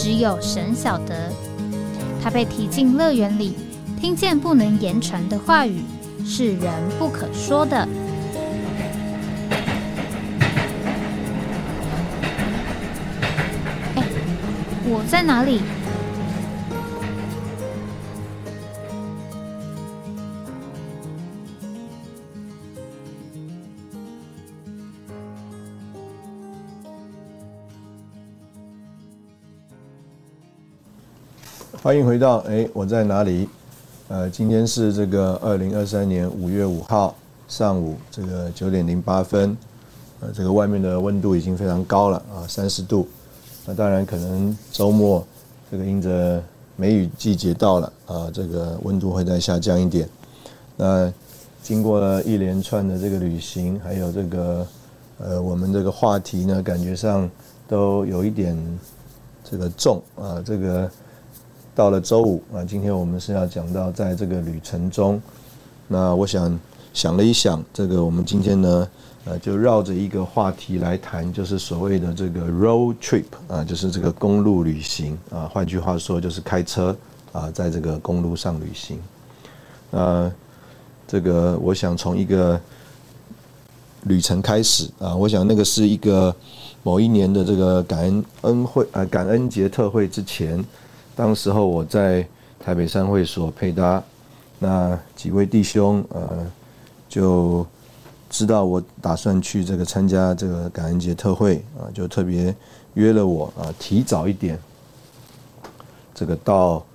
只有神晓得，他被提进乐园里，听见不能言传的话语，是人不可说的。哎，我在哪里？欢迎回到哎，我在哪里？呃，今天是这个二零二三年五月五号上午这个九点零八分，呃，这个外面的温度已经非常高了啊，三十度。那当然可能周末这个因着梅雨季节到了啊，这个温度会再下降一点。那经过了一连串的这个旅行，还有这个呃，我们这个话题呢，感觉上都有一点这个重啊，这个。到了周五啊，今天我们是要讲到在这个旅程中，那我想想了一想，这个我们今天呢，呃，就绕着一个话题来谈，就是所谓的这个 road trip 啊，就是这个公路旅行啊，换句话说就是开车啊，在这个公路上旅行。呃，这个我想从一个旅程开始啊，我想那个是一个某一年的这个感恩恩会啊，感恩节特会之前。当时候我在台北山会所配搭，那几位弟兄呃就知道我打算去这个参加这个感恩节特会啊，就特别约了我啊，提早一点这个到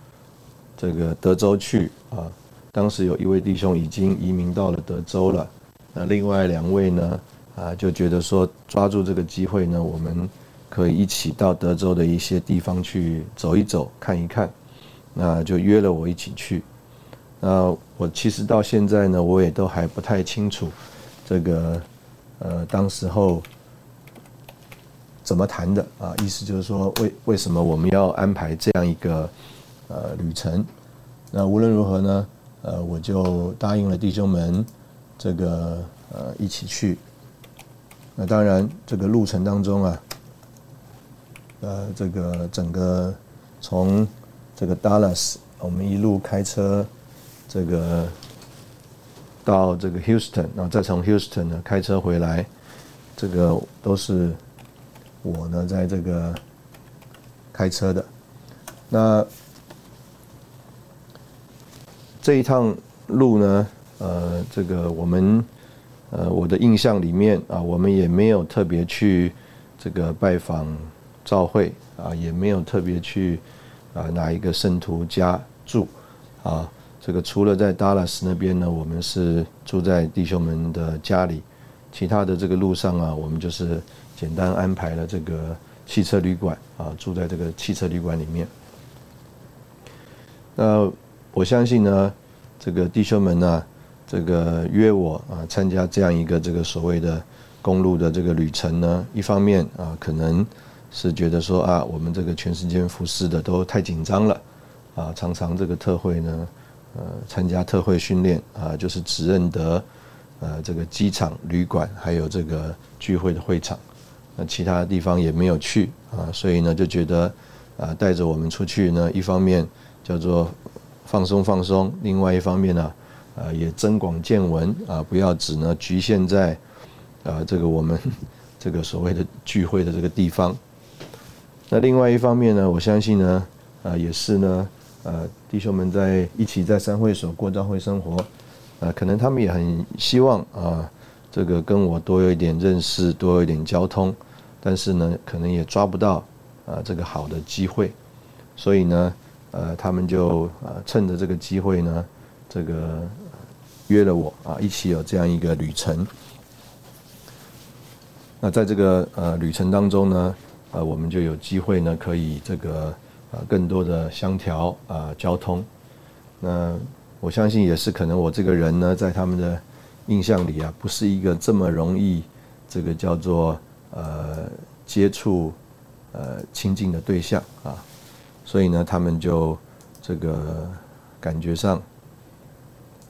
这个德州去啊。当时有一位弟兄已经移民到了德州了，那另外两位呢啊就觉得说抓住这个机会呢，我们。可以一起到德州的一些地方去走一走、看一看，那就约了我一起去。那我其实到现在呢，我也都还不太清楚这个呃，当时候怎么谈的啊？意思就是说，为为什么我们要安排这样一个呃旅程？那无论如何呢，呃，我就答应了弟兄们这个呃一起去。那当然，这个路程当中啊。呃，这个整个从这个 Dallas，我们一路开车，这个到这个 Houston，然后再从 Houston 呢开车回来，这个都是我呢在这个开车的。那这一趟路呢，呃，这个我们呃我的印象里面啊，我们也没有特别去这个拜访。召会啊，也没有特别去啊哪一个圣徒家住啊。这个除了在达拉斯那边呢，我们是住在弟兄们的家里。其他的这个路上啊，我们就是简单安排了这个汽车旅馆啊，住在这个汽车旅馆里面。那我相信呢，这个弟兄们呢，这个约我啊参加这样一个这个所谓的公路的这个旅程呢，一方面啊可能。是觉得说啊，我们这个全世界服侍的都太紧张了，啊，常常这个特会呢，呃，参加特会训练啊，就是只认得，呃，这个机场、旅馆还有这个聚会的会场，那其他地方也没有去啊，所以呢就觉得啊，带着我们出去呢，一方面叫做放松放松，另外一方面呢，呃，也增广见闻啊，不要只呢局限在啊这个我们 这个所谓的聚会的这个地方。那另外一方面呢，我相信呢，啊，也是呢，呃，弟兄们在一起在三会所过教会生活，啊，可能他们也很希望啊，这个跟我多有一点认识，多有一点交通，但是呢，可能也抓不到啊这个好的机会，所以呢，呃，他们就啊趁着这个机会呢，这个约了我啊，一起有这样一个旅程。那在这个呃旅程当中呢。呃，我们就有机会呢，可以这个啊更多的相调啊交通。那我相信也是可能我这个人呢，在他们的印象里啊，不是一个这么容易这个叫做呃接触呃亲近的对象啊，所以呢，他们就这个感觉上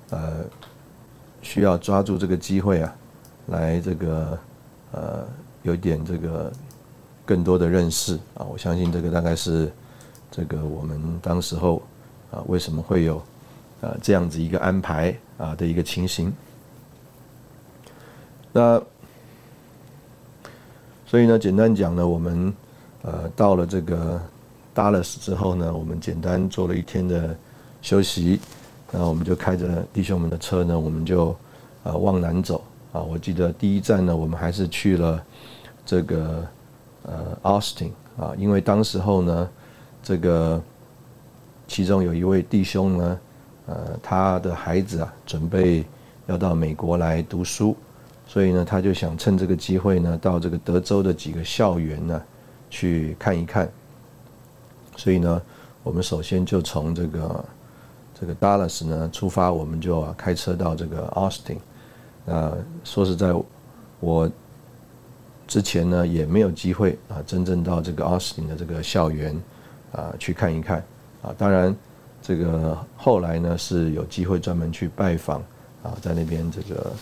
呃需要抓住这个机会啊，来这个呃有点这个更多的认识啊，我相信这个大概是这个我们当时候啊为什么会有。啊，这样子一个安排啊的一个情形。那所以呢，简单讲呢，我们呃到了这个 Dallas 之后呢，我们简单做了一天的休息，那我们就开着弟兄们的车呢，我们就呃往南走啊。我记得第一站呢，我们还是去了这个呃 Austin 啊，因为当时候呢，这个其中有一位弟兄呢。呃，他的孩子啊，准备要到美国来读书，所以呢，他就想趁这个机会呢，到这个德州的几个校园呢，去看一看。所以呢，我们首先就从这个这个 Dallas 呢出发，我们就开车到这个 Austin。那说实在，我之前呢也没有机会啊，真正到这个 Austin 的这个校园啊去看一看啊，当然。这个后来呢是有机会专门去拜访啊，在那边这个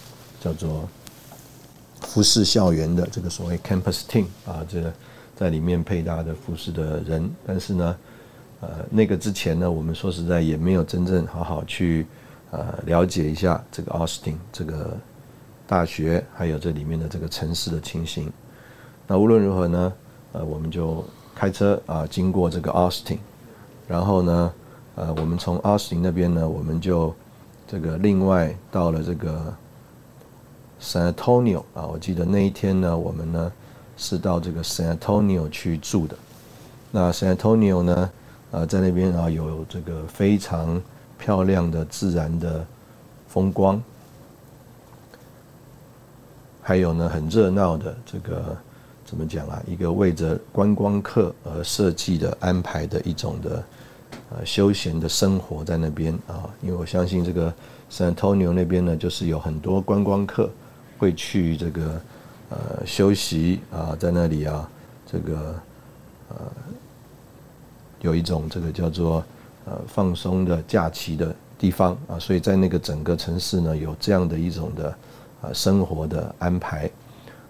叫做服饰校园的这个所谓 campus team 啊，这个在里面配搭的服饰的人，但是呢，呃，那个之前呢，我们说实在也没有真正好好去呃了解一下这个 Austin 这个大学，还有这里面的这个城市的情形。那无论如何呢，呃，我们就开车啊经过这个 Austin，然后呢。呃，我们从阿斯汀那边呢，我们就这个另外到了这个 San Antonio 啊，我记得那一天呢，我们呢是到这个 San Antonio 去住的。那 San Antonio 呢，呃，在那边啊有这个非常漂亮的自然的风光，还有呢很热闹的这个怎么讲啊？一个为着观光客而设计的安排的一种的。呃，休闲的生活在那边啊，因为我相信这个 San Antonio 那边呢，就是有很多观光客会去这个呃休息啊，在那里啊，这个呃有一种这个叫做呃放松的假期的地方啊，所以在那个整个城市呢，有这样的一种的啊生活的安排，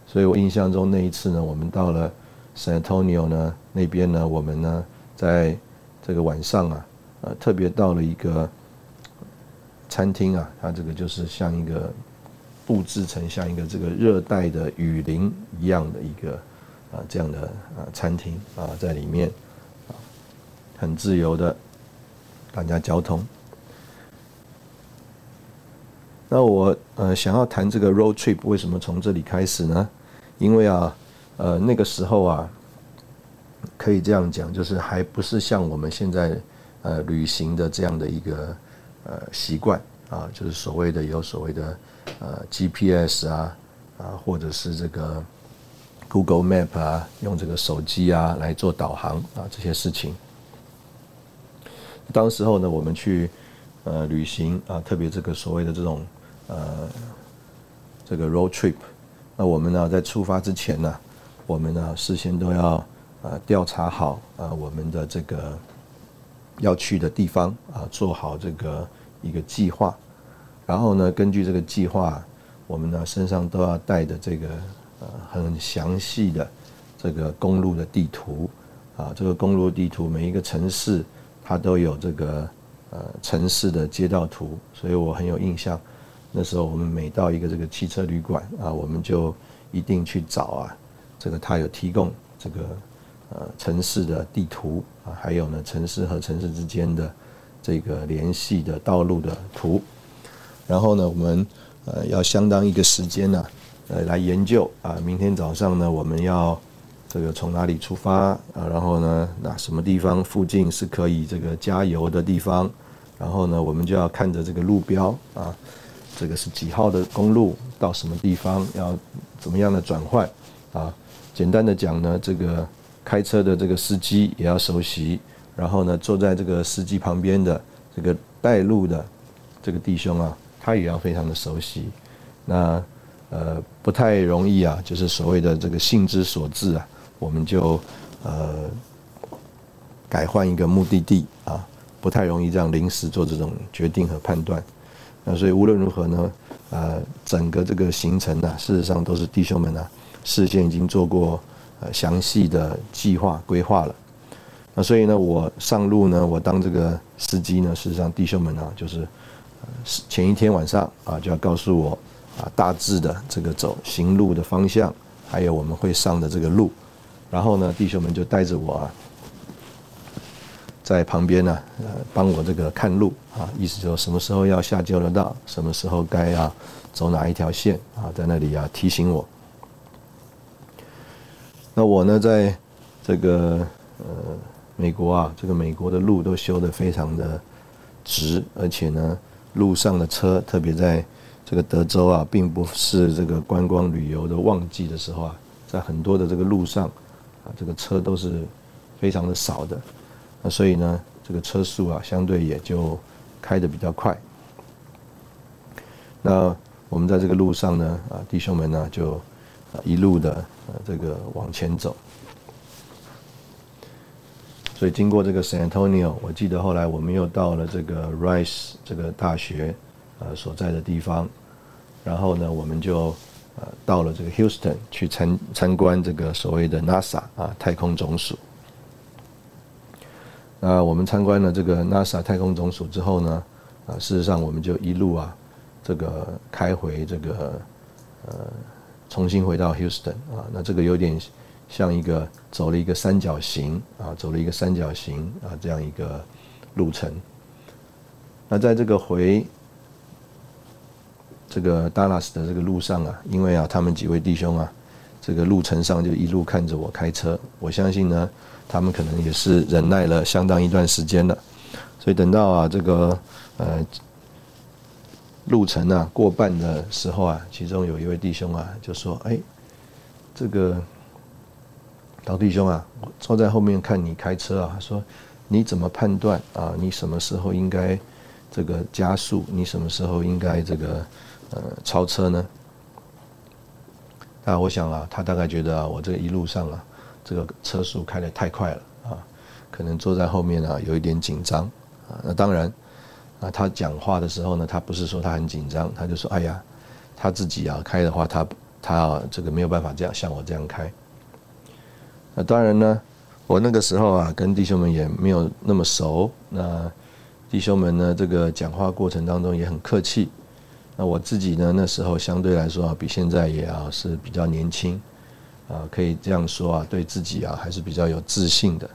所以我印象中那一次呢，我们到了 San Antonio 呢那边呢，我们呢在。这个晚上啊，呃，特别到了一个餐厅啊，它这个就是像一个布置成像一个这个热带的雨林一样的一个啊这样的啊餐厅啊，在里面啊很自由的大家交通。那我呃想要谈这个 road trip 为什么从这里开始呢？因为啊，呃那个时候啊。可以这样讲，就是还不是像我们现在呃旅行的这样的一个呃习惯啊，就是所谓的有所谓的呃 GPS 啊啊，或者是这个 Google Map 啊，用这个手机啊来做导航啊这些事情。当时候呢，我们去呃旅行啊，特别这个所谓的这种呃这个 road trip，那我们呢在出发之前呢，我们呢事先都要。呃，调查好啊，我们的这个要去的地方啊，做好这个一个计划，然后呢，根据这个计划，我们呢身上都要带的这个呃很详细的这个公路的地图啊，这个公路地图每一个城市它都有这个呃城市的街道图，所以我很有印象。那时候我们每到一个这个汽车旅馆啊，我们就一定去找啊，这个他有提供这个。呃，城市的地图啊，还有呢，城市和城市之间的这个联系的道路的图。然后呢，我们呃要相当一个时间呢，呃来研究啊。明天早上呢，我们要这个从哪里出发啊？然后呢，那什么地方附近是可以这个加油的地方？然后呢，我们就要看着这个路标啊，这个是几号的公路，到什么地方要怎么样的转换啊？简单的讲呢，这个。开车的这个司机也要熟悉然后呢，坐在这个司机旁边的这个带路的这个弟兄啊，他也要非常的熟悉。那呃不太容易啊，就是所谓的这个性之所至啊，我们就呃改换一个目的地啊，不太容易这样临时做这种决定和判断。那所以无论如何呢，呃，整个这个行程呢，事实上都是弟兄们呢事先已经做过呃详细的计划规划了。那所以呢，我上路呢，我当这个司机呢，事实上弟兄们呢，就是前一天晚上啊，就要告诉我啊大致的这个走行路的方向，还有我们会上的这个路，然后呢，弟兄们就带着我啊，在旁边呢，呃，帮我这个看路啊，意思就是什么时候要下交流道，什么时候该要走哪一条线啊，在那里啊提醒我。那我呢，在这个呃。美国啊，这个美国的路都修得非常的直，而且呢，路上的车，特别在这个德州啊，并不是这个观光旅游的旺季的时候啊，在很多的这个路上啊，这个车都是非常的少的，那所以呢，这个车速啊，相对也就开得比较快。那我们在这个路上呢，啊，弟兄们呢，就一路的呃这个往前走。所以经过这个 San Antonio，我记得后来我们又到了这个 Rice 这个大学，呃所在的地方，然后呢，我们就呃到了这个 Houston 去参参观这个所谓的 NASA 啊太空总署。那我们参观了这个 NASA 太空总署之后呢，啊事实上我们就一路啊这个开回这个呃重新回到 Houston 啊，那这个有点。像一个走了一个三角形啊，走了一个三角形啊，这样一个路程。那在这个回这个 Dallas 的这个路上啊，因为啊，他们几位弟兄啊，这个路程上就一路看着我开车，我相信呢，他们可能也是忍耐了相当一段时间了。所以等到啊，这个呃路程啊过半的时候啊，其中有一位弟兄啊就说：“哎，这个。”老弟兄啊，坐在后面看你开车啊，说你怎么判断啊？你什么时候应该这个加速？你什么时候应该这个呃超车呢？那我想啊，他大概觉得啊，我这一路上啊，这个车速开得太快了啊，可能坐在后面啊有一点紧张啊。那当然啊，他讲话的时候呢，他不是说他很紧张，他就说哎呀，他自己啊开的话，他他这个没有办法这样像我这样开。那当然呢，我那个时候啊，跟弟兄们也没有那么熟。那弟兄们呢，这个讲话过程当中也很客气。那我自己呢，那时候相对来说啊，比现在也啊是比较年轻，啊，可以这样说啊，对自己啊还是比较有自信的。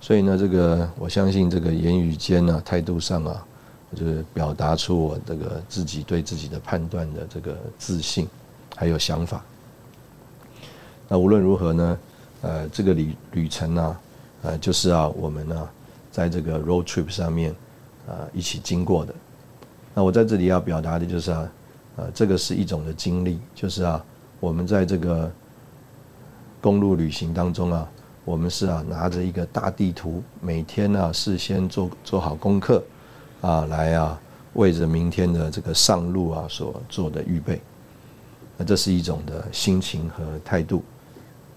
所以呢，这个我相信这个言语间呢，态度上啊，就是表达出我这个自己对自己的判断的这个自信，还有想法。那无论如何呢？呃，这个旅旅程呢，呃，就是啊，我们呢，在这个 road trip 上面，啊，一起经过的。那我在这里要表达的就是啊，呃，这个是一种的经历，就是啊，我们在这个公路旅行当中啊，我们是啊，拿着一个大地图，每天呢，事先做做好功课，啊，来啊，为着明天的这个上路啊所做的预备。那这是一种的心情和态度。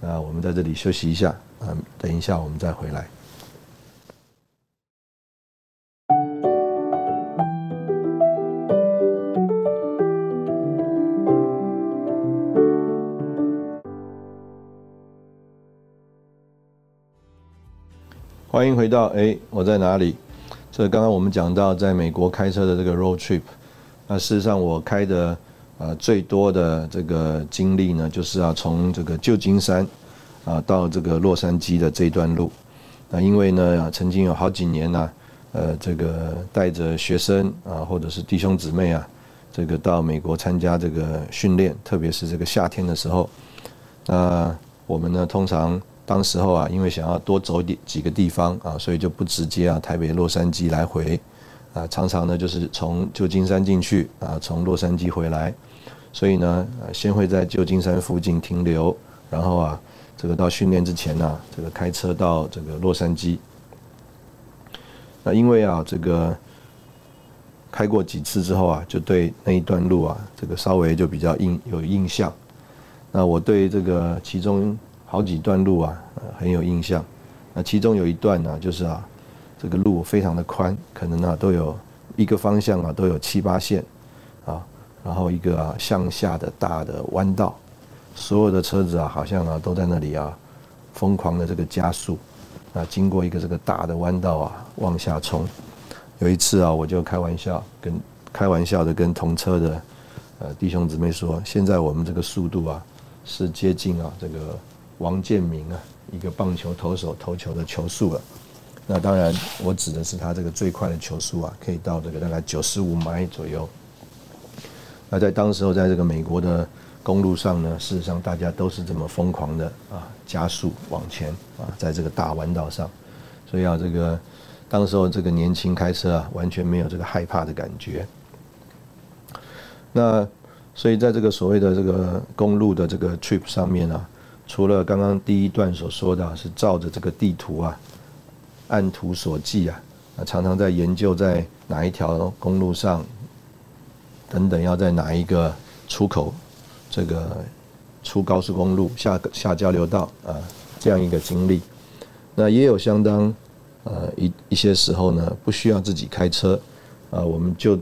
啊我们在这里休息一下，嗯，等一下我们再回来。欢迎回到哎，我在哪里？这刚刚我们讲到在美国开车的这个 road trip，那事实上我开的。呃，最多的这个经历呢，就是要从这个旧金山啊到这个洛杉矶的这段路。那因为呢，曾经有好几年呢，呃，这个带着学生啊，或者是弟兄姊妹啊，这个到美国参加这个训练，特别是这个夏天的时候。那我们呢，通常当时候啊，因为想要多走点几个地方啊，所以就不直接啊台北洛杉矶来回。啊，常常呢就是从旧金山进去啊，从洛杉矶回来，所以呢，先会在旧金山附近停留，然后啊，这个到训练之前呢，这个开车到这个洛杉矶。那因为啊，这个开过几次之后啊，就对那一段路啊，这个稍微就比较印有印象。那我对这个其中好几段路啊，很有印象。那其中有一段呢，就是啊，这个路非常的宽，可能啊都有一个方向啊都有七八线啊，然后一个啊向下的大的弯道，所有的车子啊好像啊都在那里啊疯狂的这个加速。那经过一个这个大的弯道啊，往下冲。有一次啊，我就开玩笑跟开玩笑的跟同车的呃弟兄姊妹说，现在我们这个速度啊，是接近啊这个王建民啊一个棒球投手投球的球速了。那当然，我指的是他这个最快的球速啊，可以到这个大概九十五迈左右。那在当时候，在这个美国的。公路上呢，事实上大家都是这么疯狂的啊，加速往前啊，在这个大弯道上，所以啊，这个当时候这个年轻开车啊，完全没有这个害怕的感觉。那所以在这个所谓的这个公路的这个 trip 上面啊，除了刚刚第一段所说的，是照着这个地图啊，按图索骥啊，啊，常常在研究在哪一条公路上，等等要在哪一个出口。这个出高速公路下下交流道啊，这样一个经历，那也有相当呃一一些时候呢，不需要自己开车啊，我们就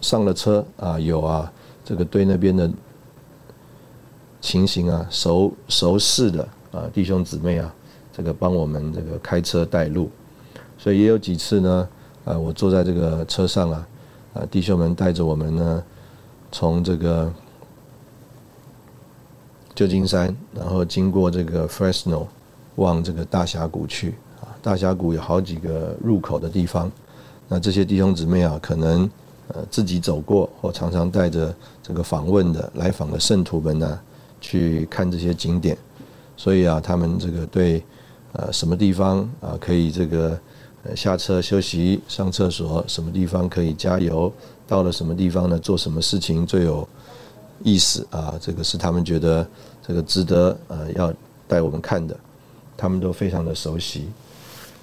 上了车啊，有啊这个对那边的情形啊熟熟识的啊弟兄姊妹啊，这个帮我们这个开车带路，所以也有几次呢啊，我坐在这个车上啊啊弟兄们带着我们呢从这个。旧金山，然后经过这个 Fresno，往这个大峡谷去啊。大峡谷有好几个入口的地方，那这些弟兄姊妹啊，可能呃自己走过，或常常带着这个访问的来访的圣徒们呢，去看这些景点。所以啊，他们这个对呃什么地方啊可以这个下车休息、上厕所，什么地方可以加油，到了什么地方呢，做什么事情最有。意思啊，这个是他们觉得这个值得呃要带我们看的，他们都非常的熟悉，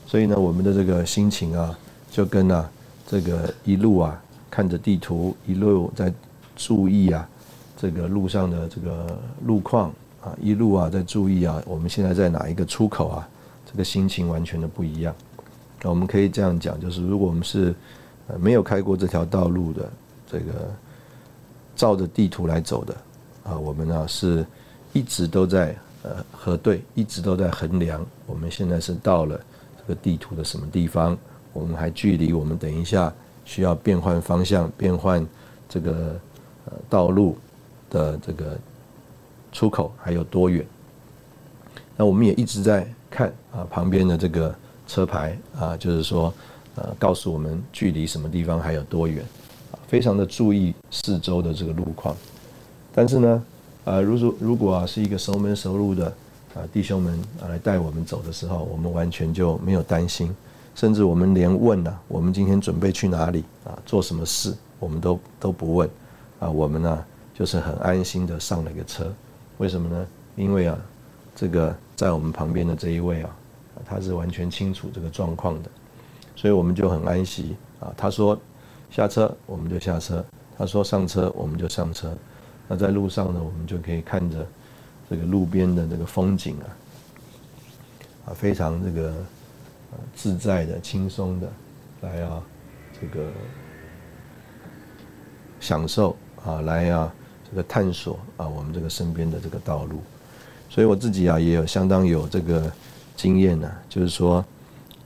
所以呢，我们的这个心情啊，就跟啊这个一路啊看着地图，一路在注意啊这个路上的这个路况啊，一路啊在注意啊我们现在在哪一个出口啊，这个心情完全的不一样。那我们可以这样讲，就是如果我们是呃没有开过这条道路的这个。照着地图来走的，啊，我们呢是一直都在呃核对，一直都在衡量。我们现在是到了这个地图的什么地方？我们还距离我们等一下需要变换方向、变换这个呃道路的这个出口还有多远？那我们也一直在看啊旁边的这个车牌啊，就是说呃告诉我们距离什么地方还有多远。非常的注意四周的这个路况，但是呢，呃，如果如果啊是一个熟门熟路的啊弟兄们啊来带我们走的时候，我们完全就没有担心，甚至我们连问呢，我们今天准备去哪里啊，做什么事，我们都都不问，啊，我们呢就是很安心的上了一个车，为什么呢？因为啊，这个在我们旁边的这一位啊，他是完全清楚这个状况的，所以我们就很安息啊。他说。下车我们就下车，他说上车我们就上车。那在路上呢，我们就可以看着这个路边的这个风景啊，啊，非常这个自在的、轻松的来啊，这个享受啊，来啊，这个探索啊，我们这个身边的这个道路。所以我自己啊，也有相当有这个经验呢，就是说，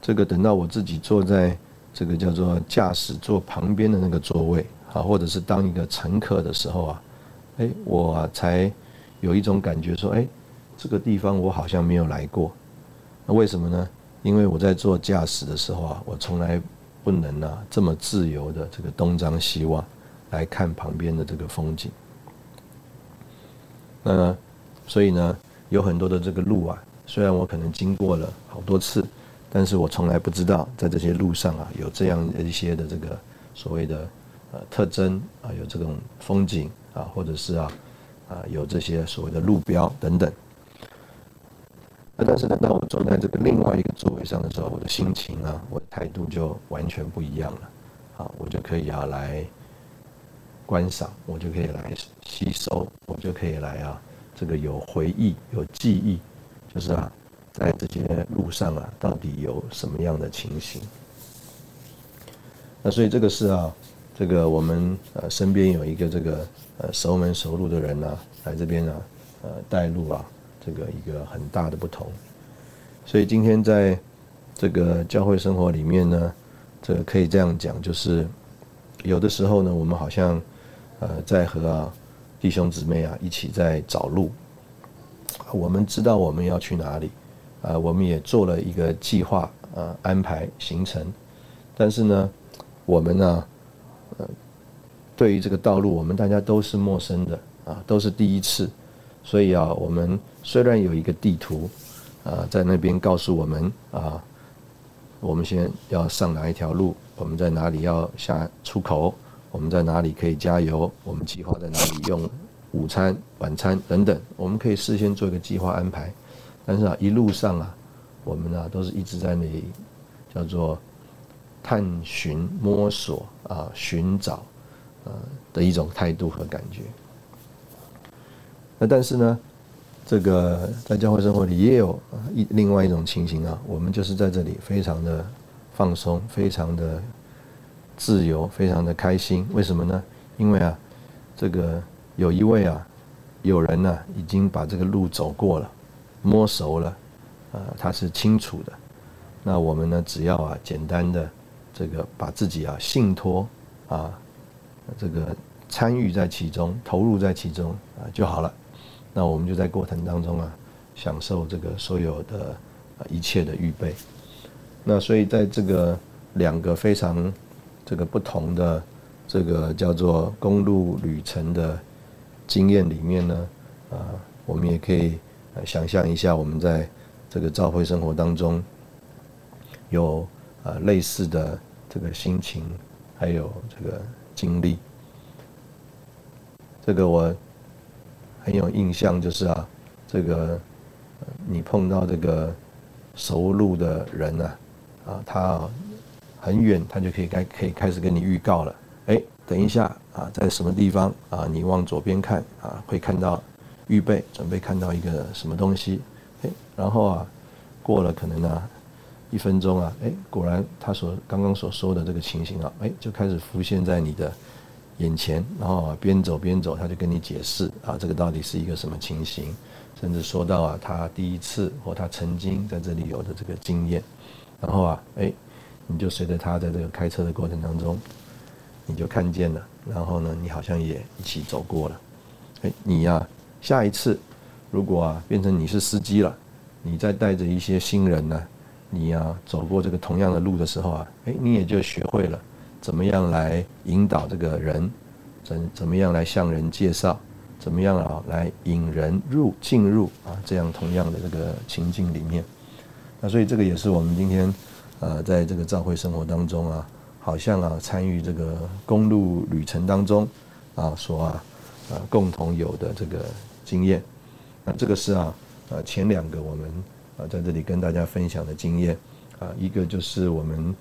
这个等到我自己坐在。这个叫做驾驶座旁边的那个座位啊，或者是当一个乘客的时候啊，哎，我才有一种感觉说，哎，这个地方我好像没有来过。那为什么呢？因为我在做驾驶的时候啊，我从来不能啊这么自由的这个东张西望来看旁边的这个风景。那所以呢，有很多的这个路啊，虽然我可能经过了好多次。但是我从来不知道，在这些路上啊，有这样一些的这个所谓的呃特征啊，有这种风景啊，或者是啊啊有这些所谓的路标等等。那但是等到我坐在这个另外一个座位上的时候，我的心情啊，我的态度就完全不一样了。好，我就可以啊来观赏，我就可以来吸收，我就可以来啊这个有回忆、有记忆，就是啊在这些路上啊到底有什么样的情形。那所以这个是啊，这个我们呃身边有一个这个呃熟门熟路的人呢，来这边呢呃带路啊。这个一个很大的不同，所以今天在这个教会生活里面呢，这个可以这样讲，就是有的时候呢，我们好像呃在和弟兄姊妹啊一起在找路，我们知道我们要去哪里，啊，我们也做了一个计划啊安排行程，但是呢，我们呢，呃，对于这个道路，我们大家都是陌生的啊，都是第一次。所以啊，我们虽然有一个地图，啊，在那边告诉我们啊，我们先要上哪一条路，我们在哪里要下出口，我们在哪里可以加油，我们计划在哪里用午餐、晚餐等等，我们可以事先做一个计划安排。但是啊，一路上啊，我们呢都是一直在那里叫做探寻、摸索啊、寻找呃的一种态度和感觉。那但是呢，这个在教会生活里也有一另外一种情形啊，我们就是在这里非常的放松，非常的自由，非常的开心。为什么呢？因为啊，这个有一位啊，有人呢已经把这个路走过了，摸熟了，啊，他是清楚的。那我们呢，只要啊，简单的这个把自己啊信托啊，这个参与在其中，投入在其中啊就好了。那我们就在过程当中啊，享受这个所有的一切的预备。那所以在这个两个非常这个不同的这个叫做公路旅程的经验里面呢，啊，我们也可以想象一下，我们在这个召会生活当中有啊类似的这个心情，还有这个经历。这个我。很有印象，就是啊，这个你碰到这个熟路的人呢，啊，他很远，他就可以开可以开始跟你预告了。哎，等一下啊，在什么地方啊？你往左边看啊，会看到预备准备看到一个什么东西。哎，然后啊，过了可能啊一分钟啊，哎，果然他所刚刚所说的这个情形啊，哎，就开始浮现在你的。眼前，然后边走边走，他就跟你解释啊，这个到底是一个什么情形，甚至说到啊，他第一次或他曾经在这里有的这个经验，然后啊，哎，你就随着他在这个开车的过程当中，你就看见了，然后呢，你好像也一起走过了，哎，你呀，下一次如果啊变成你是司机了，你再带着一些新人呢，你呀走过这个同样的路的时候啊，哎，你也就学会了。怎么样来引导这个人？怎怎么样来向人介绍？怎么样啊来引人入进入啊这样同样的这个情境里面？那所以这个也是我们今天呃在这个教会生活当中啊，好像啊参与这个公路旅程当中啊所啊呃共同有的这个经验。那这个是啊呃前两个我们啊在这里跟大家分享的经验啊，一个就是我们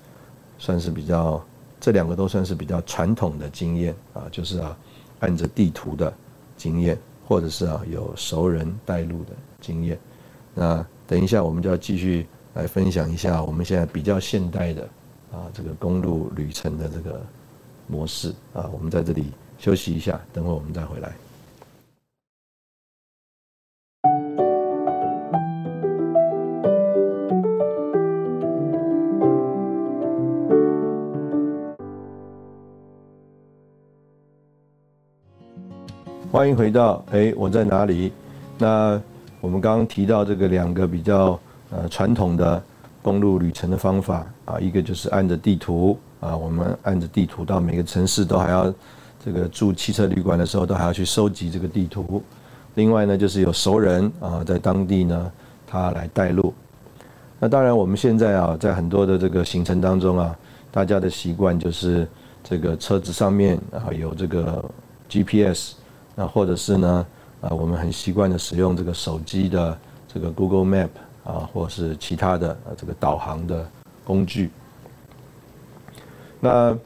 算是比较。这两个都算是比较传统的经验啊，就是啊，按着地图的经验，或者是啊有熟人带路的经验。那等一下我们就要继续来分享一下我们现在比较现代的啊这个公路旅程的这个模式啊。我们在这里休息一下，等会我们再回来。欢迎回到哎，我在哪里？那我们刚刚提到这个两个比较呃传统的公路旅程的方法啊，一个就是按着地图啊，我们按着地图到每个城市都还要这个住汽车旅馆的时候都还要去收集这个地图。另外呢，就是有熟人啊，在当地呢他来带路。那当然我们现在啊，在很多的这个行程当中啊，大家的习惯就是这个车子上面啊有这个 GPS。那或者是呢，啊，我们很习惯的使用这个手机的这个 Google Map 啊，或是其他的这个导航的工具。那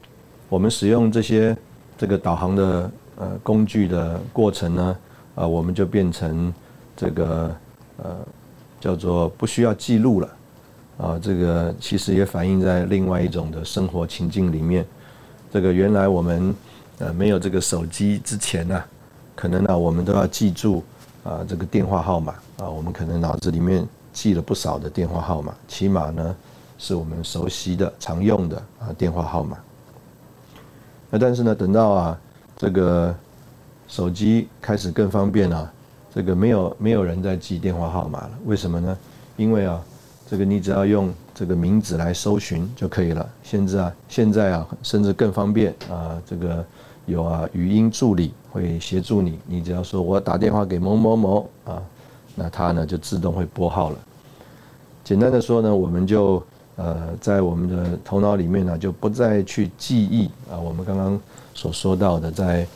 我们使用这些这个导航的呃工具的过程呢，啊，我们就变成这个呃叫做不需要记录了，啊，这个其实也反映在另外一种的生活情境里面。这个原来我们呃没有这个手机之前呢，可能呢我们都要记住啊这个电话号码啊，我们可能脑子里面记了不少的电话号码，起码呢是我们熟悉的、常用的啊电话号码。那但是呢，等到啊，这个手机开始更方便了，这个没有没有人在记电话号码了。为什么呢？因为啊，这个你只要用这个名字来搜寻就可以了。现在啊，现在啊，甚至更方便啊，这个有啊语音助理会协助你。你只要说我打电话给某某某啊，那它呢就自动会拨号了。简单的说呢，我们就。呃，在我们的头脑里面呢，就不再去记忆啊，我们刚刚所说到的，在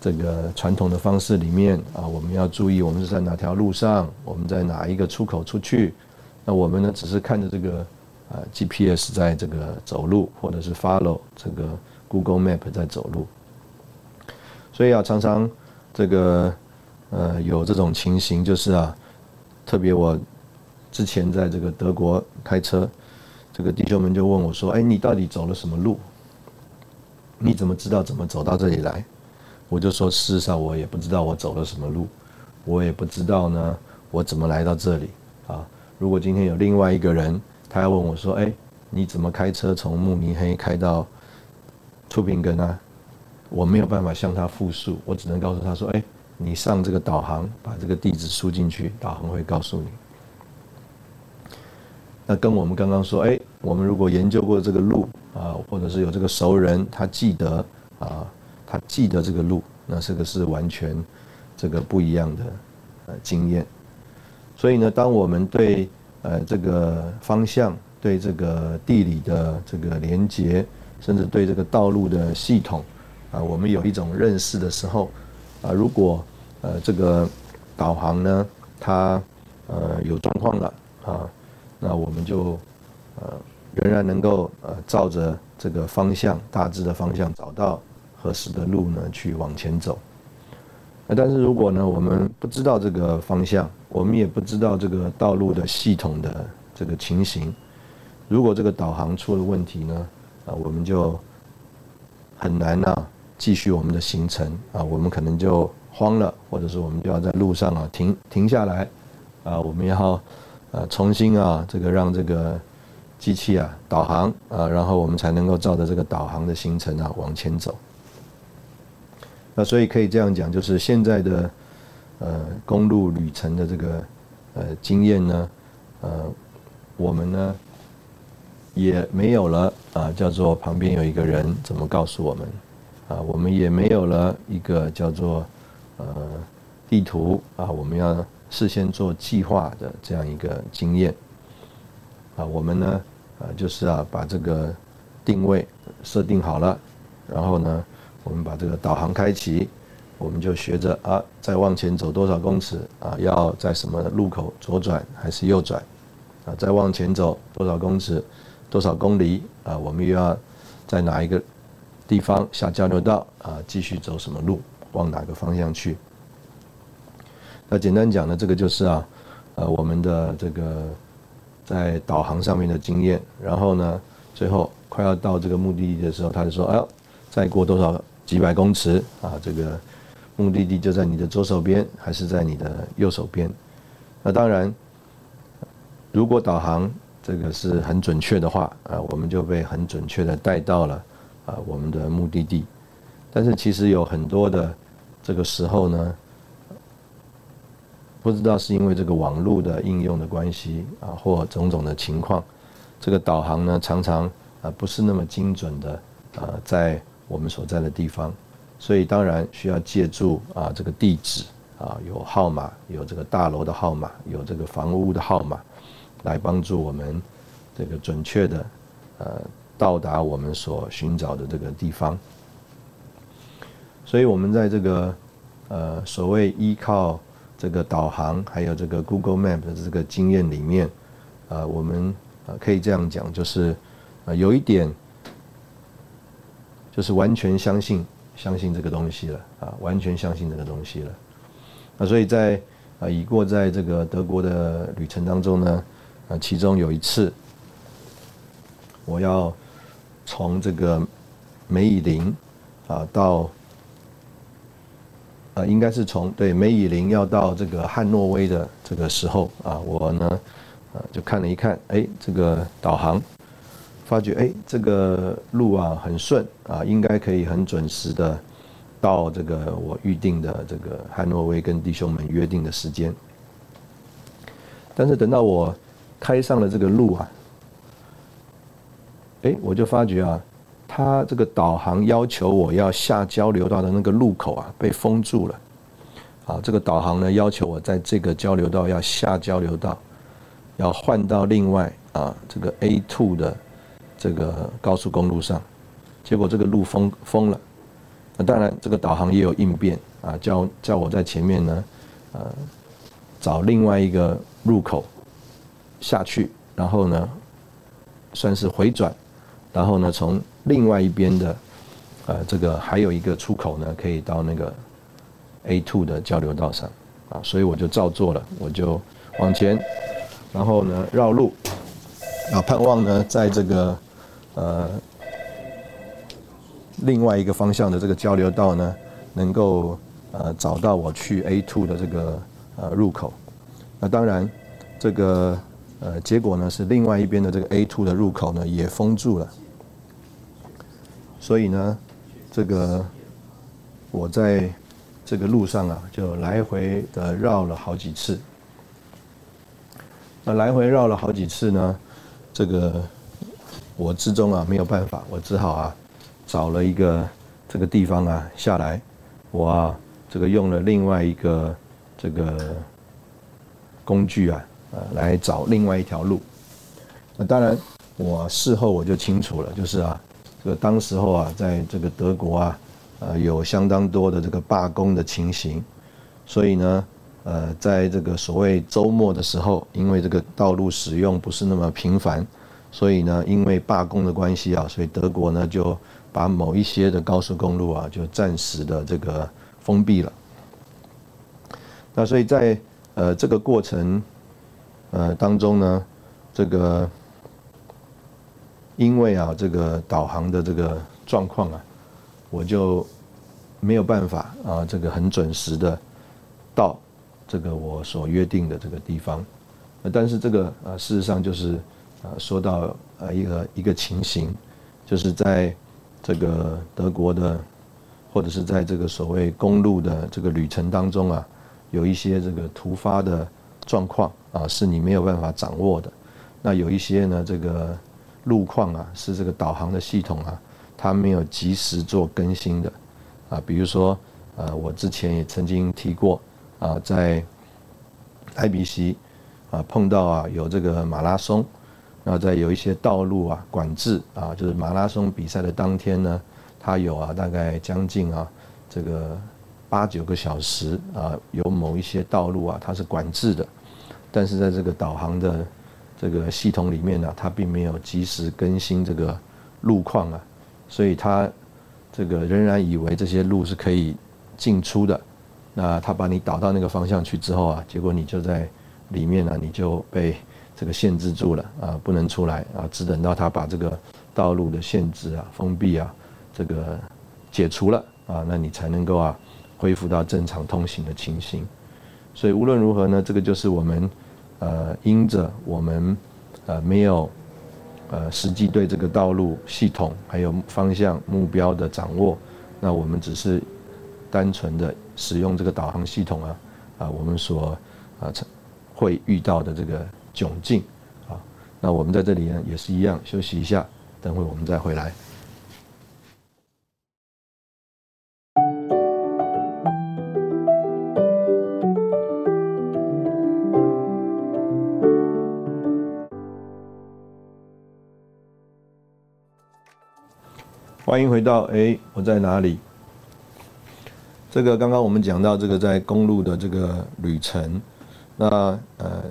这个传统的方式里面啊，我们要注意我们是在哪条路上，我们在哪一个出口出去，那我们呢，只是看着这个啊 GPS 在这个走路，或者是 follow 这个 Google Map 在走路，所以啊，常常这个呃有这种情形，就是啊，特别我之前在这个德国开车。这个弟兄们就问我说：“哎，你到底走了什么路？你怎么知道怎么走到这里来？”我就说：“事实上，我也不知道我走了什么路，我也不知道呢，我怎么来到这里啊？如果今天有另外一个人，他要问我说：‘哎，你怎么开车从慕尼黑开到出平根啊？’我没有办法向他复述，我只能告诉他说：‘哎，你上这个导航，把这个地址输进去，导航会告诉你。’”那跟我们刚刚说，哎，我们如果研究过这个路啊，或者是有这个熟人，他记得啊，他记得这个路，那这个是完全这个不一样的呃经验。所以呢，当我们对呃这个方向、对这个地理的这个连接，甚至对这个道路的系统啊，我们有一种认识的时候啊，如果呃这个导航呢，它呃有状况了啊。那我们就，呃，仍然能够呃照着这个方向大致的方向找到合适的路呢去往前走。那但是如果呢我们不知道这个方向，我们也不知道这个道路的系统的这个情形，如果这个导航出了问题呢，啊我们就很难啊继续我们的行程啊，我们可能就慌了，或者是我们就要在路上啊停停下来，啊我们要。呃，重新啊，这个让这个机器啊导航啊，然后我们才能够照着这个导航的行程啊往前走。那所以可以这样讲，就是现在的呃公路旅程的这个呃经验呢，呃，我们呢也没有了啊，叫做旁边有一个人怎么告诉我们啊，我们也没有了一个叫做呃地图啊，我们要。事先做计划的这样一个经验，啊，我们呢，啊，就是啊，把这个定位设定好了，然后呢，我们把这个导航开启，我们就学着啊，再往前走多少公尺啊，要在什么路口左转还是右转，啊，再往前走多少公尺，多少公里啊，我们又要在哪一个地方下交流道啊，继续走什么路，往哪个方向去。那简单讲呢，这个就是啊，呃，我们的这个在导航上面的经验。然后呢，最后快要到这个目的地的时候，他就说：“哎呦，再过多少几百公尺啊，这个目的地就在你的左手边，还是在你的右手边？”那当然，如果导航这个是很准确的话啊，我们就被很准确的带到了啊我们的目的地。但是其实有很多的这个时候呢。不知道是因为这个网络的应用的关系啊，或种种的情况，这个导航呢常常啊不是那么精准的啊，在我们所在的地方，所以当然需要借助啊这个地址啊有号码，有这个大楼的号码，有这个房屋的号码，来帮助我们这个准确的呃到达我们所寻找的这个地方。所以我们在这个呃所谓依靠。这个导航还有这个 Google Map 的这个经验里面，呃，我们呃可以这样讲，就是呃有一点，就是完全相信相信这个东西了啊，完全相信这个东西了。那所以在啊已过在这个德国的旅程当中呢，啊其中有一次，我要从这个梅以林啊到。应该是从对梅以林要到这个汉诺威的这个时候啊，我呢，呃，就看了一看，哎，这个导航，发觉哎，这个路啊很顺啊，应该可以很准时的到这个我预定的这个汉诺威跟弟兄们约定的时间。但是等到我开上了这个路啊，哎，我就发觉啊。他这个导航要求我要下交流道的那个路口啊，被封住了。啊，这个导航呢要求我在这个交流道要下交流道，要换到另外啊这个 A two 的这个高速公路上。结果这个路封封了。那当然，这个导航也有应变啊，叫叫我在前面呢，呃，找另外一个入口下去，然后呢，算是回转，然后呢从。另外一边的，呃，这个还有一个出口呢，可以到那个 A two 的交流道上，啊，所以我就照做了，我就往前，然后呢绕路，啊，盼望呢在这个呃另外一个方向的这个交流道呢，能够呃找到我去 A two 的这个呃入口，那当然这个呃结果呢是另外一边的这个 A two 的入口呢也封住了。所以呢，这个我在这个路上啊，就来回的绕了好几次。那来回绕了好几次呢，这个我之中啊没有办法，我只好啊找了一个这个地方啊下来，我啊这个用了另外一个这个工具啊，呃来找另外一条路。那当然，我事后我就清楚了，就是啊。这个当时候啊，在这个德国啊，呃，有相当多的这个罢工的情形，所以呢，呃，在这个所谓周末的时候，因为这个道路使用不是那么频繁，所以呢，因为罢工的关系啊，所以德国呢就把某一些的高速公路啊，就暂时的这个封闭了。那所以在呃这个过程呃当中呢，这个。因为啊，这个导航的这个状况啊，我就没有办法啊，这个很准时的到这个我所约定的这个地方。但是这个啊，事实上就是啊，说到啊一个一个情形，就是在这个德国的，或者是在这个所谓公路的这个旅程当中啊，有一些这个突发的状况啊，是你没有办法掌握的。那有一些呢，这个。路况啊，是这个导航的系统啊，它没有及时做更新的啊。比如说，呃，我之前也曾经提过啊，在 IBC 啊碰到啊有这个马拉松，然后在有一些道路啊管制啊，就是马拉松比赛的当天呢，它有啊大概将近啊这个八九个小时啊，有某一些道路啊它是管制的，但是在这个导航的。这个系统里面呢，它并没有及时更新这个路况啊，所以它这个仍然以为这些路是可以进出的。那它把你导到那个方向去之后啊，结果你就在里面呢，你就被这个限制住了啊，不能出来啊，只等到它把这个道路的限制啊、封闭啊，这个解除了啊，那你才能够啊恢复到正常通行的情形。所以无论如何呢，这个就是我们。呃，因着我们呃没有呃实际对这个道路系统还有方向目标的掌握，那我们只是单纯的使用这个导航系统啊啊，我们所啊会遇到的这个窘境啊，那我们在这里呢也是一样，休息一下，等会我们再回来。欢迎回到哎，我在哪里？这个刚刚我们讲到这个在公路的这个旅程，那呃，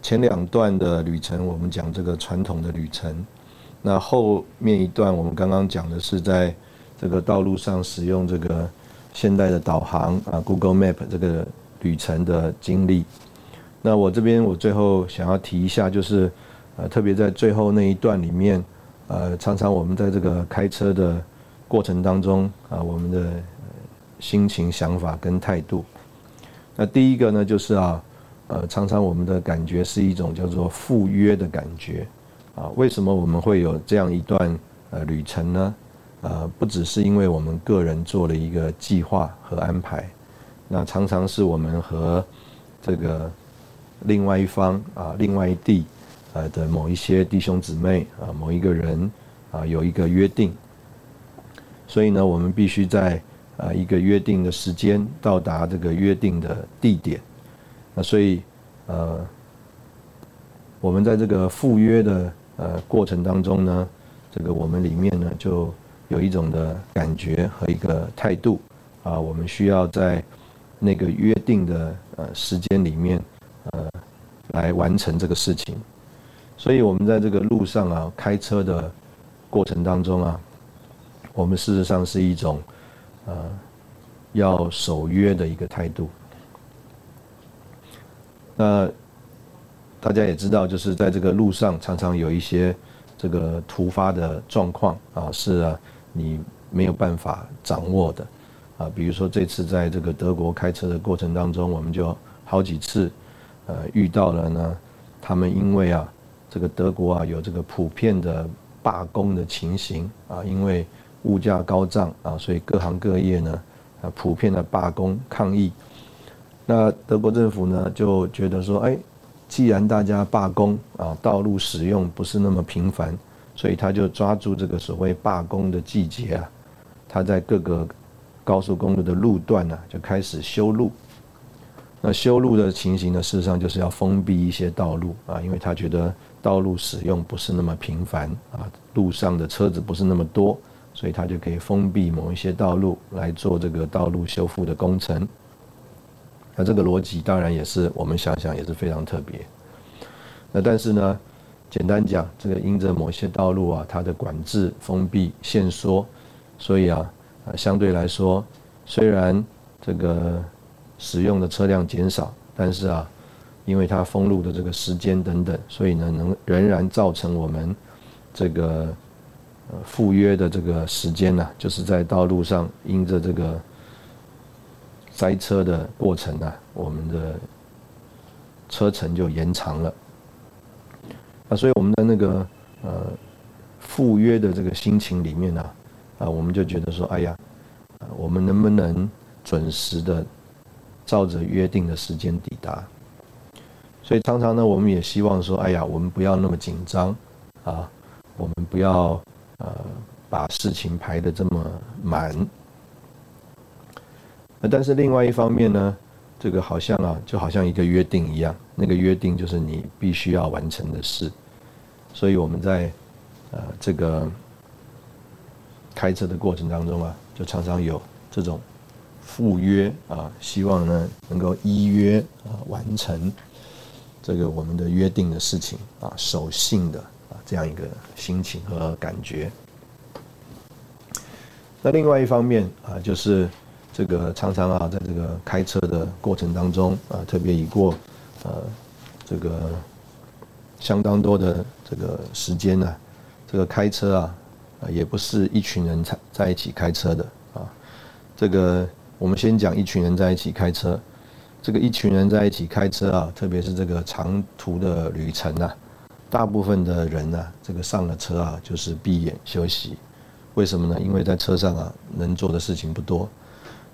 前两段的旅程我们讲这个传统的旅程，那后面一段我们刚刚讲的是在这个道路上使用这个现代的导航啊，Google Map 这个旅程的经历。那我这边我最后想要提一下，就是呃，特别在最后那一段里面，呃，常常我们在这个开车的过程当中啊，我们的心情、想法跟态度。那第一个呢，就是啊，呃，常常我们的感觉是一种叫做赴约的感觉啊。为什么我们会有这样一段呃旅程呢？呃，不只是因为我们个人做了一个计划和安排，那常常是我们和这个另外一方啊，另外一地呃的某一些弟兄姊妹啊，某一个人啊有一个约定，所以呢，我们必须在啊一个约定的时间到达这个约定的地点。那所以呃，我们在这个赴约的呃过程当中呢，这个我们里面呢就。有一种的感觉和一个态度啊，我们需要在那个约定的呃时间里面呃来完成这个事情，所以我们在这个路上啊开车的过程当中啊，我们事实上是一种呃要守约的一个态度。那大家也知道，就是在这个路上常常有一些这个突发的状况啊，是啊。你没有办法掌握的，啊，比如说这次在这个德国开车的过程当中，我们就好几次，呃，遇到了呢，他们因为啊，这个德国啊有这个普遍的罢工的情形啊，因为物价高涨啊，所以各行各业呢，啊，普遍的罢工抗议。那德国政府呢就觉得说，哎，既然大家罢工啊，道路使用不是那么频繁。所以他就抓住这个所谓罢工的季节啊，他在各个高速公路的路段呢就开始修路。那修路的情形呢，事实上就是要封闭一些道路啊，因为他觉得道路使用不是那么频繁啊，路上的车子不是那么多，所以他就可以封闭某一些道路来做这个道路修复的工程。那这个逻辑当然也是我们想想也是非常特别。那但是呢？简单讲，这个因着某些道路啊，它的管制封闭限缩，所以啊，啊相对来说，虽然这个使用的车辆减少，但是啊，因为它封路的这个时间等等，所以呢，能仍然造成我们这个呃赴约的这个时间呢，就是在道路上因着这个塞车的过程啊，我们的车程就延长了。啊，所以我们的那个呃赴约的这个心情里面呢，啊，我们就觉得说，哎呀，我们能不能准时的照着约定的时间抵达？所以常常呢，我们也希望说，哎呀，我们不要那么紧张啊，我们不要呃把事情排的这么满。但是另外一方面呢，这个好像啊，就好像一个约定一样。那个约定就是你必须要完成的事，所以我们在呃这个开车的过程当中啊，就常常有这种赴约啊，希望呢能够依约啊完成这个我们的约定的事情啊，守信的啊这样一个心情和感觉。那另外一方面啊，就是这个常常啊，在这个开车的过程当中啊，特别已过。呃，这个相当多的这个时间呢，这个开车啊，啊也不是一群人在在一起开车的啊。这个我们先讲一群人在一起开车，这个一群人在一起开车啊，特别是这个长途的旅程啊，大部分的人呢，这个上了车啊，就是闭眼休息。为什么呢？因为在车上啊，能做的事情不多。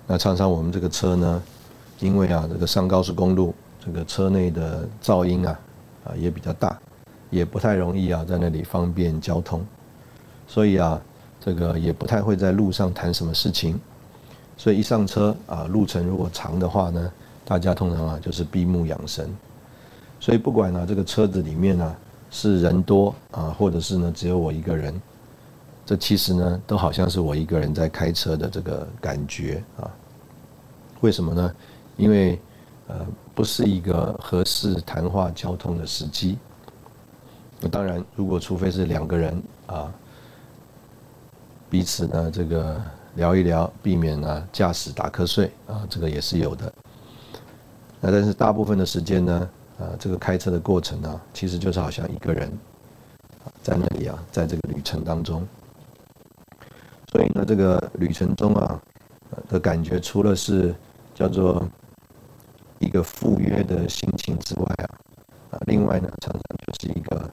那常常我们这个车呢，因为啊，这个上高速公路。这个车内的噪音啊，啊也比较大，也不太容易啊在那里方便交通，所以啊，这个也不太会在路上谈什么事情，所以一上车啊，路程如果长的话呢，大家通常啊就是闭目养神，所以不管呢这个车子里面呢是人多啊，或者是呢只有我一个人，这其实呢都好像是我一个人在开车的这个感觉啊，为什么呢？因为呃，不是一个合适谈话交通的时机。那当然，如果除非是两个人啊，彼此呢这个聊一聊，避免呢驾驶打瞌睡啊，这个也是有的。那但是大部分的时间呢，啊，这个开车的过程呢，其实就是好像一个人在那里啊，在这个旅程当中。所以呢，这个旅程中啊的感觉，除了是叫做一个赴约的心情之外啊，啊，另外呢，常常就是一个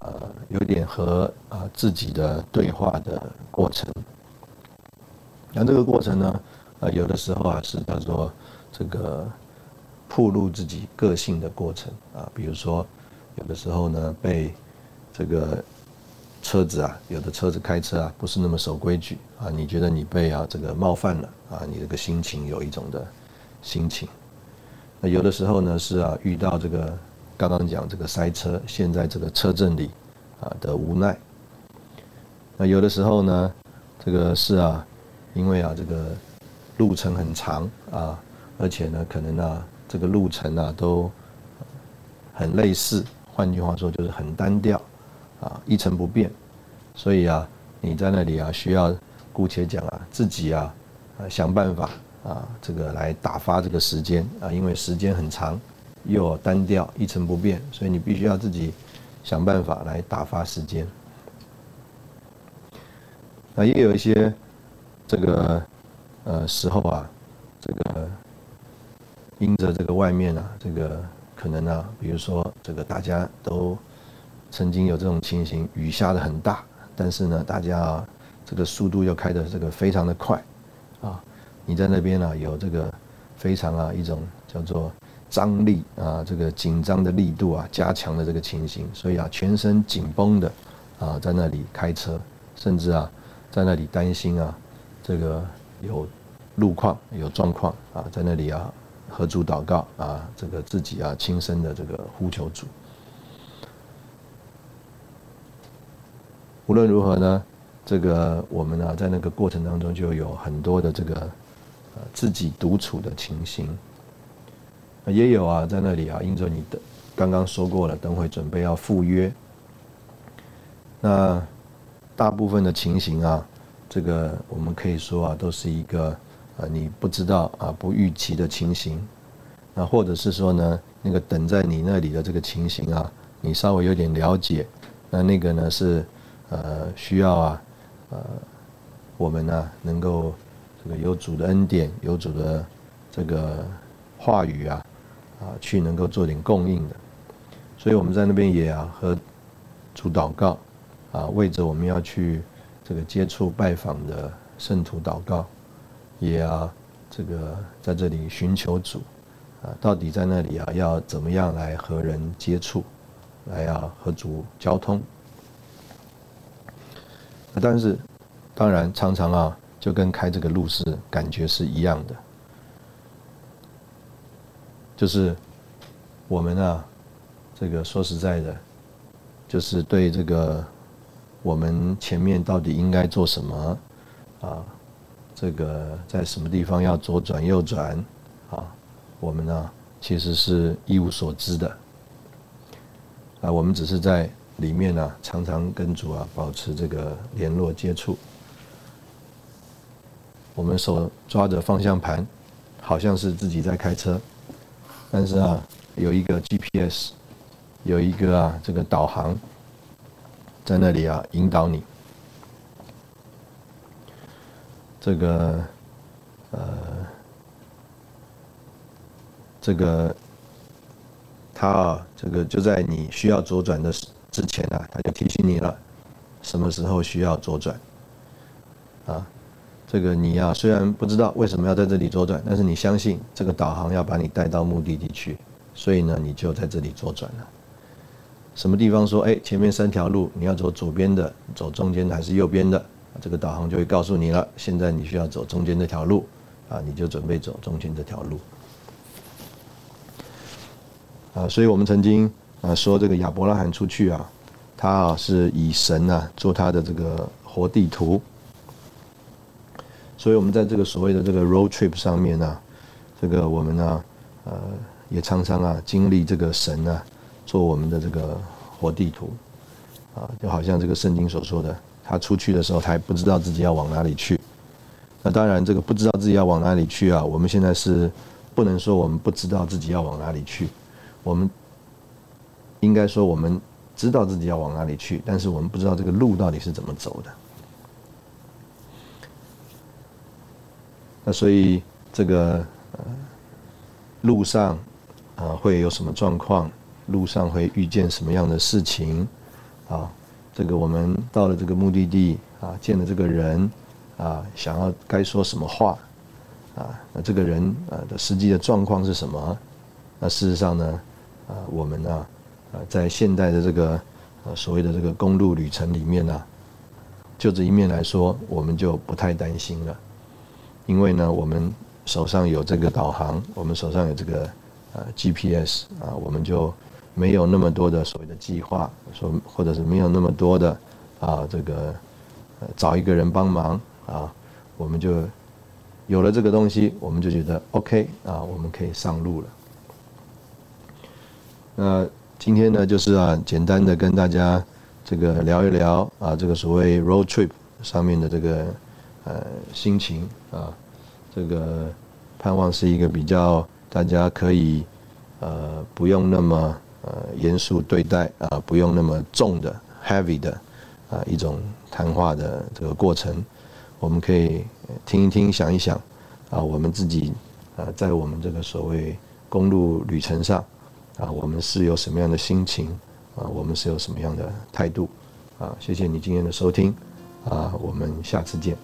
呃，有点和啊自己的对话的过程。那这个过程呢，呃，有的时候啊是叫做这个暴露自己个性的过程啊，比如说有的时候呢被这个。车子啊，有的车子开车啊，不是那么守规矩啊。你觉得你被啊这个冒犯了啊？你这个心情有一种的心情。那有的时候呢是啊遇到这个刚刚讲这个塞车，现在这个车阵里啊的无奈。那有的时候呢，这个是啊，因为啊这个路程很长啊，而且呢可能啊这个路程啊都很类似，换句话说就是很单调。啊，一成不变，所以啊，你在那里啊，需要姑且讲啊，自己啊，想办法啊，这个来打发这个时间啊，因为时间很长，又单调，一成不变，所以你必须要自己想办法来打发时间。那也有一些这个呃时候啊，这个因着这个外面啊，这个可能啊，比如说这个大家都。曾经有这种情形，雨下的很大，但是呢，大家这个速度又开的这个非常的快，啊，你在那边呢有这个非常啊一种叫做张力啊，这个紧张的力度啊加强的这个情形，所以啊全身紧绷的啊在那里开车，甚至啊在那里担心啊这个有路况有状况啊在那里啊合主祷告啊这个自己啊亲身的这个呼求主。无论如何呢，这个我们呢，在那个过程当中就有很多的这个呃自己独处的情形，也有啊，在那里啊，因着你的刚刚说过了，等会准备要赴约，那大部分的情形啊，这个我们可以说啊，都是一个啊你不知道啊不预期的情形，那或者是说呢，那个等在你那里的这个情形啊，你稍微有点了解，那那个呢是。呃，需要啊，呃，我们呢能够这个有主的恩典，有主的这个话语啊，啊，去能够做点供应的。所以我们在那边也啊和主祷告，啊，为着我们要去这个接触拜访的圣徒祷告，也啊这个在这里寻求主，啊，到底在那里啊要怎么样来和人接触，来啊和主交通。但是，当然常常啊，就跟开这个路是感觉是一样的，就是我们啊，这个说实在的，就是对这个我们前面到底应该做什么啊，这个在什么地方要左转右转啊，我们呢其实是一无所知的，啊，我们只是在。里面呢，常常跟主啊保持这个联络接触。我们手抓着方向盘，好像是自己在开车，但是啊，有一个 GPS，有一个啊这个导航，在那里啊引导你。这个呃，这个他啊，这个就在你需要左转的。之前啊，他就提醒你了，什么时候需要左转，啊，这个你呀虽然不知道为什么要在这里左转，但是你相信这个导航要把你带到目的地去，所以呢你就在这里左转了。什么地方说，哎，前面三条路你要走左边的，走中间的还是右边的？这个导航就会告诉你了。现在你需要走中间这条路，啊，你就准备走中间这条路。啊，所以我们曾经。啊，说这个亚伯拉罕出去啊，他啊是以神啊做他的这个活地图，所以我们在这个所谓的这个 road trip 上面呢，这个我们呢，呃，也常常啊经历这个神啊做我们的这个活地图啊，就好像这个圣经所说的，他出去的时候他还不知道自己要往哪里去。那当然，这个不知道自己要往哪里去啊，我们现在是不能说我们不知道自己要往哪里去，我们应该说我们知道自己要往哪里去，但是我们不知道这个路到底是怎么走的。那所以这个呃路上啊会有什么状况？路上会遇见什么样的事情？啊，这个我们到了这个目的地啊，见了这个人啊，想要该说什么话啊？那这个人啊的实际的状况是什么？那事实上呢啊，我们呢啊在现代的这个呃所谓的这个公路旅程里面呢，就这一面来说，我们就不太担心了。因为呢，我们手上有这个导航，我们手上有这个呃 GPS 啊，我们就没有那么多的所谓的计划，说或者是没有那么多的啊这个找一个人帮忙啊，我们就有了这个东西，我们就觉得 OK 啊，我们可以上路了。那今天呢，就是啊，简单的跟大家这个聊一聊啊，这个所谓 road trip 上面的这个。呃，心情啊，这个盼望是一个比较大家可以呃不用那么呃，严肃对待啊，不用那么重的 heavy 的，啊，一种谈话的这个过程，我们可以听一听，想一想，啊，我们自己，啊，在我们这个所谓公路旅程上，啊，我们是有什么样的心情，啊，我们是有什么样的态度，啊，谢谢你今天的收听，啊，我们下次见。